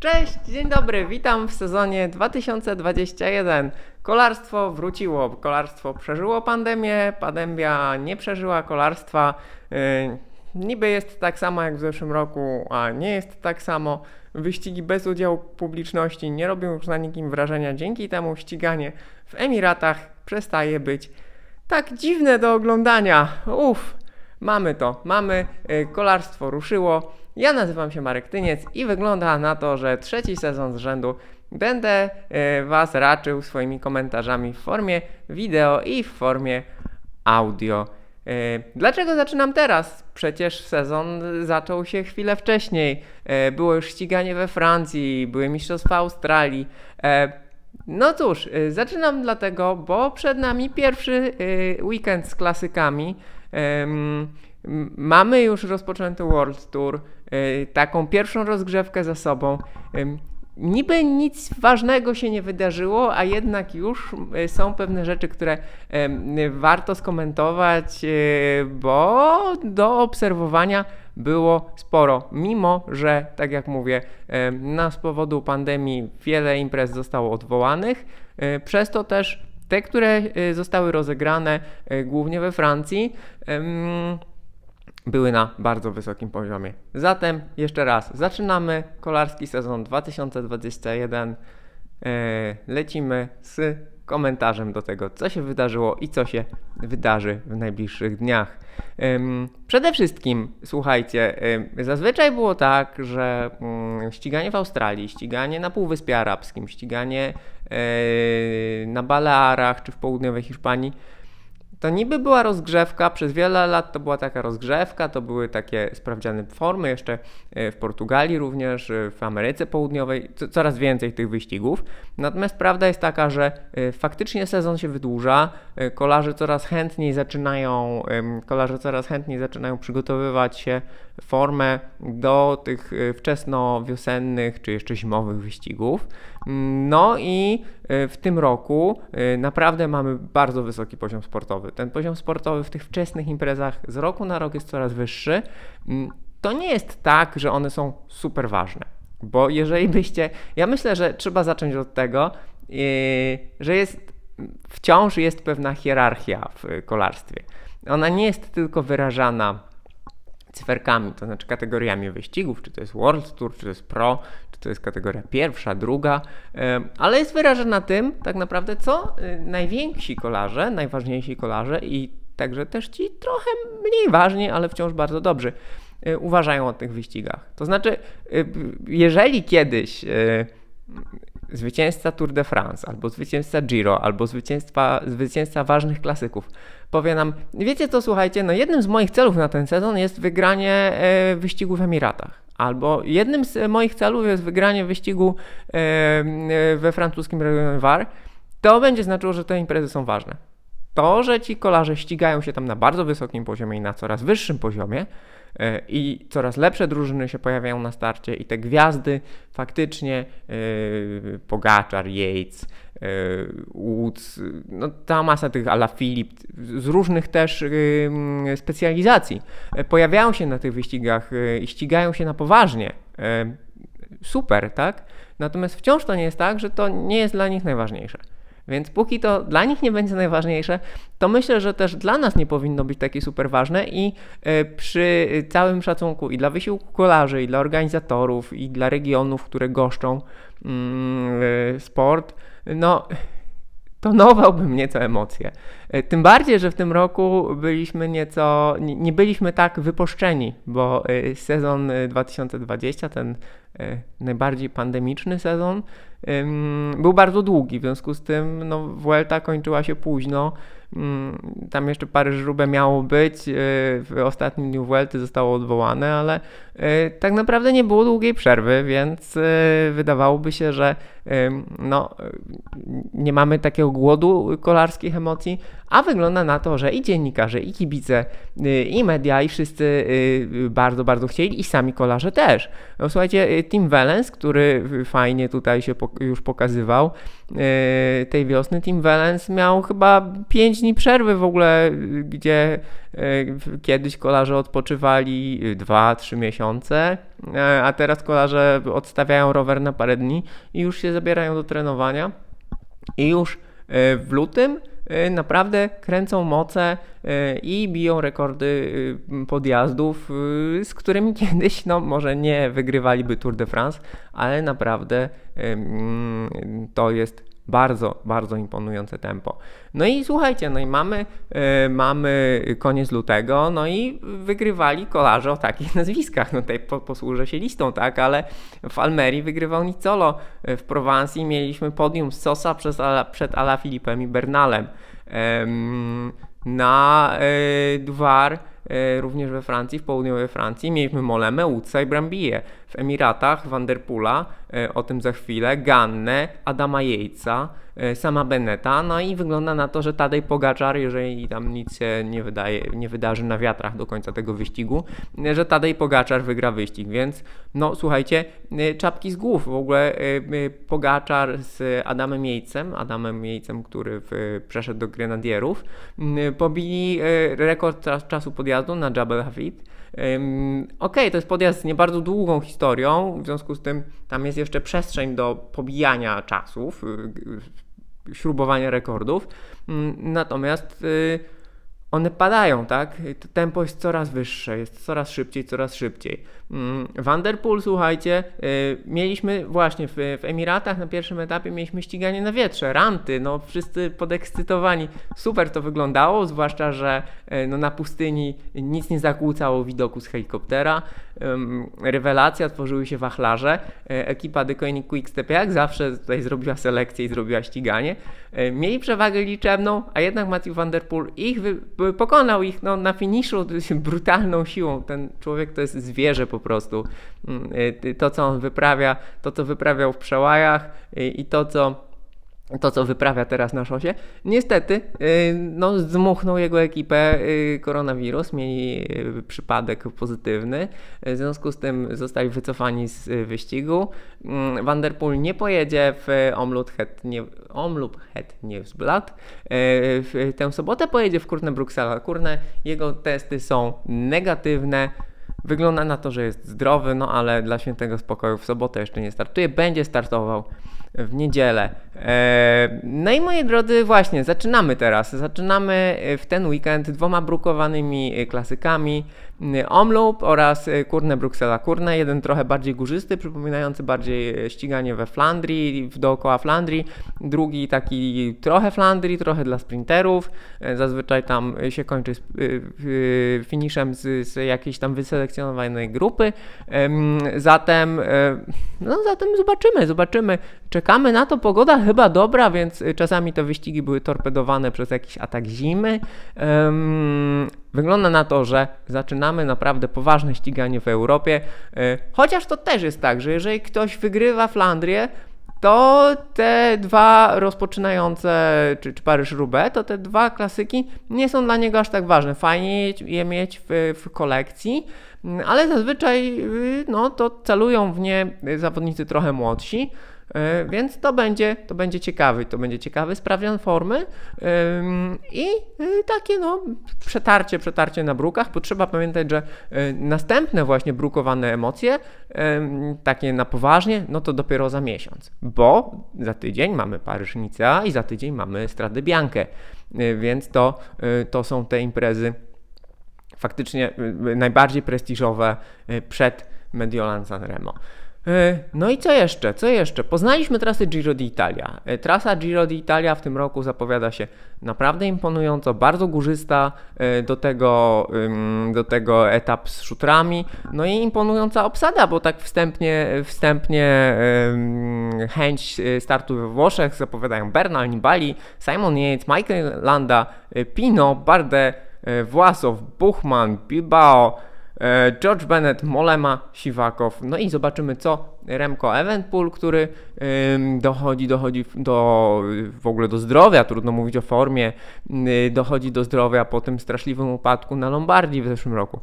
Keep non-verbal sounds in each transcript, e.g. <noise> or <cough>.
Cześć, dzień dobry, witam w sezonie 2021. Kolarstwo wróciło, kolarstwo przeżyło pandemię, pandemia nie przeżyła kolarstwa. Yy, niby jest tak samo jak w zeszłym roku, a nie jest tak samo. Wyścigi bez udziału publiczności nie robią już na nikim wrażenia, dzięki temu ściganie w Emiratach przestaje być tak dziwne do oglądania. Uff, mamy to, mamy, yy, kolarstwo ruszyło. Ja nazywam się Marek Tyniec i wygląda na to, że trzeci sezon z rzędu będę e, Was raczył swoimi komentarzami w formie wideo i w formie audio. E, dlaczego zaczynam teraz? Przecież sezon zaczął się chwilę wcześniej. Było już ściganie we Francji, były mistrzostwa Australii. No cóż, zaczynam dlatego, bo przed nami pierwszy weekend z klasykami. Mamy już rozpoczęty World Tour, y, taką pierwszą rozgrzewkę za sobą. Niby nic ważnego się nie wydarzyło, a jednak już y, są pewne rzeczy, które warto skomentować, y, bo do obserwowania było sporo. Mimo, że, tak jak mówię, na z powodu pandemii wiele imprez zostało odwołanych, przez to też te, które zostały rozegrane głównie we Francji, były na bardzo wysokim poziomie. Zatem jeszcze raz, zaczynamy kolarski sezon 2021. E, lecimy z komentarzem do tego, co się wydarzyło i co się wydarzy w najbliższych dniach. Przede wszystkim, słuchajcie, zazwyczaj było tak, że mm, ściganie w Australii, ściganie na Półwyspie Arabskim, ściganie e, na Balearach czy w południowej Hiszpanii to niby była rozgrzewka, przez wiele lat to była taka rozgrzewka, to były takie sprawdziane formy, jeszcze e, w Portugalii również, e, w Ameryce Południowej, coraz więcej tych wyścigów. Natomiast prawda jest taka, że e, faktycznie sezon się wydłuża, kolarze coraz chętniej zaczynają, kolarze coraz chętniej zaczynają przygotowywać się formę do tych wczesno-wiosennych czy jeszcze zimowych wyścigów. No i w tym roku naprawdę mamy bardzo wysoki poziom sportowy. Ten poziom sportowy w tych wczesnych imprezach z roku na rok jest coraz wyższy. Mm, to nie jest tak, że one są super ważne. Bo jeżeli byście. Ja myślę, że trzeba zacząć od tego, yy, że jest wciąż jest pewna hierarchia w kolarstwie. Ona nie jest tylko wyrażana cyferkami, to znaczy kategoriami wyścigów, czy to jest World Tour, czy to jest Pro, czy to jest kategoria pierwsza, druga, ale jest wyrażona tym tak naprawdę, co y, najwięksi kolarze, najważniejsi kolarze i także też ci trochę mniej ważni, ale wciąż bardzo dobrzy y, uważają o tych wyścigach. To znaczy, y, jeżeli kiedyś zwycięzca Tour de France, albo zwycięzca Giro, albo zwycięzca, zwycięzca ważnych klasyków powie nam, wiecie co, słuchajcie, no jednym z moich celów na ten sezon jest wygranie e, wyścigu w Emiratach. Albo jednym z moich celów jest wygranie wyścigu e, e, we francuskim regionie Var. To będzie znaczyło, że te imprezy są ważne. To, że ci kolarze ścigają się tam na bardzo wysokim poziomie i na coraz wyższym poziomie, i coraz lepsze drużyny się pojawiają na starcie i te gwiazdy faktycznie yy, Pogaczar, Yates, yy, Woods, no ta masa tych ala Filip z różnych też yy, specjalizacji pojawiają się na tych wyścigach i ścigają się na poważnie. Super, tak? Natomiast wciąż to nie jest tak, że to nie jest dla nich najważniejsze. Więc póki to dla nich nie będzie najważniejsze, to myślę, że też dla nas nie powinno być takie super ważne i e, przy całym szacunku i dla wysiłku kolarzy, i dla organizatorów, i dla regionów, które goszczą mm, e, sport, no tonowałbym nieco emocje. E, tym bardziej, że w tym roku byliśmy nieco, nie byliśmy tak wypuszczeni, bo sezon 2020, ten najbardziej pandemiczny sezon, był bardzo długi, w związku z tym no, Vuelta kończyła się późno. Mm, tam jeszcze parę żróbę miało być, e, w ostatnim dniu Vuelty zostało odwołane, ale e, tak naprawdę nie było długiej przerwy, więc e, wydawałoby się, że no, nie mamy takiego głodu kolarskich emocji, a wygląda na to, że i dziennikarze, i kibice, i media, i wszyscy bardzo, bardzo chcieli, i sami kolarze też. No, słuchajcie, Tim Wellens, który fajnie tutaj się już pokazywał tej wiosny. Tim Wellens miał chyba 5 dni przerwy w ogóle, gdzie kiedyś kolarze odpoczywali 2-3 miesiące, a teraz kolarze odstawiają rower na parę dni i już się zabierają do trenowania. I już w lutym naprawdę kręcą moce i biją rekordy podjazdów, z którymi <laughs> kiedyś, no może nie wygrywaliby Tour de France, ale naprawdę to jest bardzo, bardzo imponujące tempo. No i słuchajcie, no i mamy, yy, mamy koniec lutego, no i wygrywali kolarze o takich <laughs> nazwiskach. No tutaj po, posłużę się listą, tak, ale w Almerii wygrywał Nicolo. W Prowansji mieliśmy podium z Sosa przez Ala, przed Ala Filipem i Bernalem. Ym, na yy, Dwar E, również we Francji, w południowej Francji. Mieliśmy Molemę, Utsa i Brambije. W Emiratach Vanderpula, e, o tym za chwilę, Gannę, Adama Jejca, e, sama Beneta, no i wygląda na to, że Tadej Pogaczar, jeżeli tam nic się nie, wydaje, nie wydarzy na wiatrach do końca tego wyścigu, że Tadej Pogaczar wygra wyścig, więc no słuchajcie, czapki z głów, w ogóle Pogaczar z Adamem Jejcem, Adamem Jejcem, który w, przeszedł do Grenadierów, pobili rekord czasu podjazdu na Jabal Hafid. Um, ok, to jest podjazd z nie bardzo długą historią, w związku z tym tam jest jeszcze przestrzeń do pobijania czasów, y, y, śrubowania rekordów. Um, natomiast y, one padają, tak? Tempo jest coraz wyższe, jest coraz szybciej, coraz szybciej. Mm, Vanderpool, słuchajcie, y, mieliśmy właśnie w, w, Emiratach na pierwszym etapie mieliśmy ściganie na wietrze, ranty, no wszyscy podekscytowani. Super to wyglądało, zwłaszcza, że y, no, na pustyni nic nie zakłócało widoku z helikoptera. Rewelacja, tworzyły się wachlarze. Y, ekipa Koenig Quickstep jak zawsze tutaj zrobiła selekcję i zrobiła ściganie. Mieli przewagę liczebną, a jednak Matthew Vanderpool ich pokonał ich no, na finiszu brutalną siłą. Ten człowiek to jest zwierzę po prostu. Mm, y, to, co on wyprawia, to, co wyprawiał w przełajach i to, co to, co wyprawia teraz na szosie. Niestety, y, no, zmuchnął jego ekipę y, koronawirus, mieli przypadek pozytywny, w związku z tym zostali wycofani z wyścigu. Mm, Vanderpool nie pojedzie w Omloop Het Nieuwsblad. W tę sobotę pojedzie w Kurne Bruksela. Kurne, jego testy są negatywne. Wygląda na to, że jest zdrowy, no ale dla świętego spokoju w sobotę jeszcze nie startuje. Będzie startował w niedzielę. E, no i moi drodzy, właśnie, zaczynamy teraz. Zaczynamy w ten weekend dwoma brukowanymi klasykami. Omloop oraz Kurne Bruksela Kurne. Jeden trochę bardziej górzysty, przypominający bardziej ściganie we Flandrii, dookoła Flandrii. Drugi taki trochę Flandrii, trochę dla sprinterów. E, zazwyczaj tam się kończy z, finiszem z, z jakiejś tam wyselekcjonowanej grupy. Zatem, e, no zatem zobaczymy, zobaczymy. Czekamy na to. Pogoda chyba dobra, więc czasami te wyścigi były torpedowane przez jakiś atak zimy. Wygląda na to, że zaczynamy naprawdę poważne ściganie w Europie, e, chociaż to też jest tak, że jeżeli ktoś wygrywa Flandrię, to te dwa rozpoczynające, czy, czy Paryż-Roubaix, to te dwa klasyki nie są dla niego aż tak ważne. Fajnie je mieć w, w kolekcji, ale zazwyczaj y, no, to celują w nie zawodnicy trochę młodsi. E, więc to będzie, to będzie ciekawy, to będzie ciekawy sprawdzian formy. I y, takie no przetarcie, przetarcie na brukach, bo trzeba pamiętać, że e, następne właśnie brukowane emocje, takie na poważnie, no to dopiero za miesiąc, bo za tydzień mamy Paryżnica i za tydzień mamy Stradę Biankę, e, więc to, to są te imprezy faktycznie najbardziej prestiżowe przed Mediolan Sanremo. E, no i co jeszcze? Co jeszcze? Poznaliśmy trasę Giro d'Italia. E, trasa Giro d'Italia w tym roku zapowiada się naprawdę imponująco, bardzo górzysta, e, do tego, do tego etap z szutrami, no i imponująca obsada, bo tak wstępnie, wstępnie chęć startu we Włoszech zapowiadają Bernal, Nibali, Simon Yates, Michael Landa, Pino, Bardet, Własow, Buchman, Bilbao, George Bennett, Molema, Siwakow, no i zobaczymy co Remco Evenpool, który dochodzi, dochodzi do w ogóle do zdrowia, trudno mówić o formie, dochodzi do zdrowia po tym straszliwym upadku na Lombardii w zeszłym roku.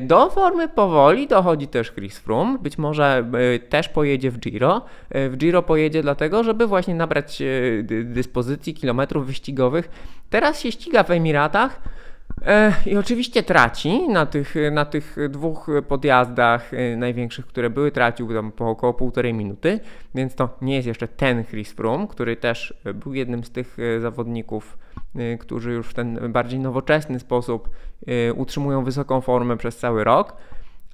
Do formy powoli dochodzi też Chris Froome, być może też pojedzie w Giro. W Giro pojedzie dlatego, żeby właśnie nabrać dyspozycji kilometrów wyścigowych. Teraz się ściga w Emiratach, E, I oczywiście traci na tych, na tych dwóch podjazdach e, największych, które były, tracił tam po około półtorej minuty, więc to nie jest jeszcze ten Chris Froome, który też był jednym z tych e, zawodników, którzy już w ten bardziej nowoczesny sposób utrzymują wysoką formę przez cały rok.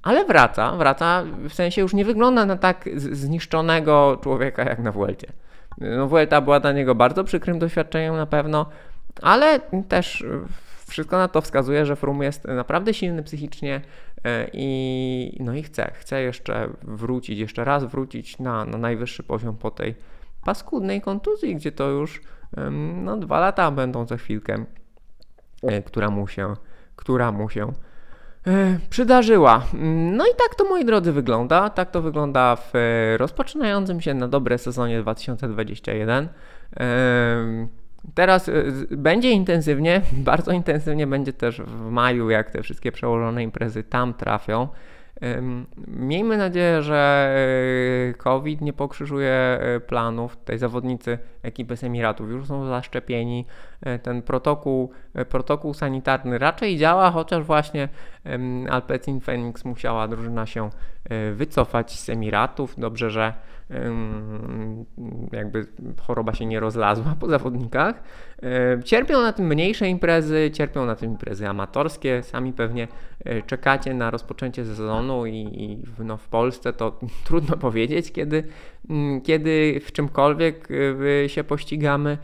Ale wraca, wraca, w sensie już nie wygląda na tak zniszczonego człowieka jak na Vuelcie. No Vuelta była dla niego bardzo przykrym doświadczeniem na pewno, ale też wszystko na to wskazuje, że Frum jest naprawdę silny psychicznie e, i, no i chce, chce jeszcze wrócić, jeszcze raz wrócić na, na najwyższy poziom po tej paskudnej kontuzji, gdzie to już no, dwa lata będą za chwilkę, e, która mu się, która mu się e, przydarzyła. No i tak to moi drodzy wygląda. Tak to wygląda w rozpoczynającym się na dobre sezonie 2021. Teraz y, będzie intensywnie, <laughs> bardzo intensywnie będzie też w maju, jak te wszystkie przełożone imprezy tam trafią. Miejmy nadzieję, że y, COVID nie pokrzyżuje y, planów. Tutaj zawodnicy ekipy z Emiratów już są zaszczepieni. Ten protokół, protokół sanitarny raczej działa, chociaż właśnie Alpecin Phoenix musiała drużyna się wycofać z Emiratów. Dobrze, że jakby choroba się nie rozlazła po zawodnikach. Cierpią na tym mniejsze imprezy, cierpią na tym imprezy amatorskie. Sami pewnie e, czekacie na rozpoczęcie sezonu i, i no w Polsce to <laughs> trudno powiedzieć, kiedy, mm, kiedy w czymkolwiek e, się pościgamy.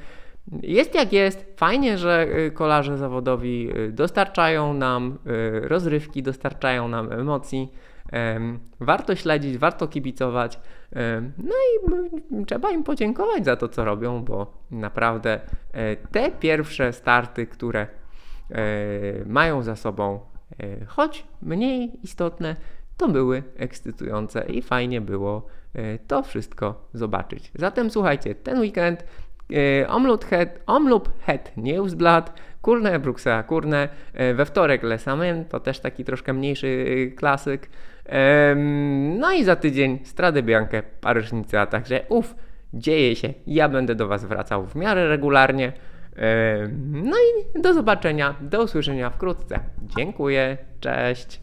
Jest jak jest. Fajnie, że e, kolarze zawodowi dostarczają nam rozrywki, dostarczają nam emocji. Warto śledzić, warto kibicować. No i trzeba im podziękować za to, co robią, bo naprawdę e, te pierwsze starty, które e, mają za sobą, e, choć mniej istotne, to były ekscytujące i fajnie było to wszystko zobaczyć. Zatem słuchajcie, ten weekend Head, Omloop Head Newsblad, Kurne Bruksela Kurne, we wtorek Lesamen, to też taki troszkę mniejszy klasyk, no i za tydzień Stradę Biankę Paryżnica, także uff, dzieje się. Ja będę do Was wracał w miarę regularnie. No i do zobaczenia, do usłyszenia wkrótce. Dziękuję, cześć.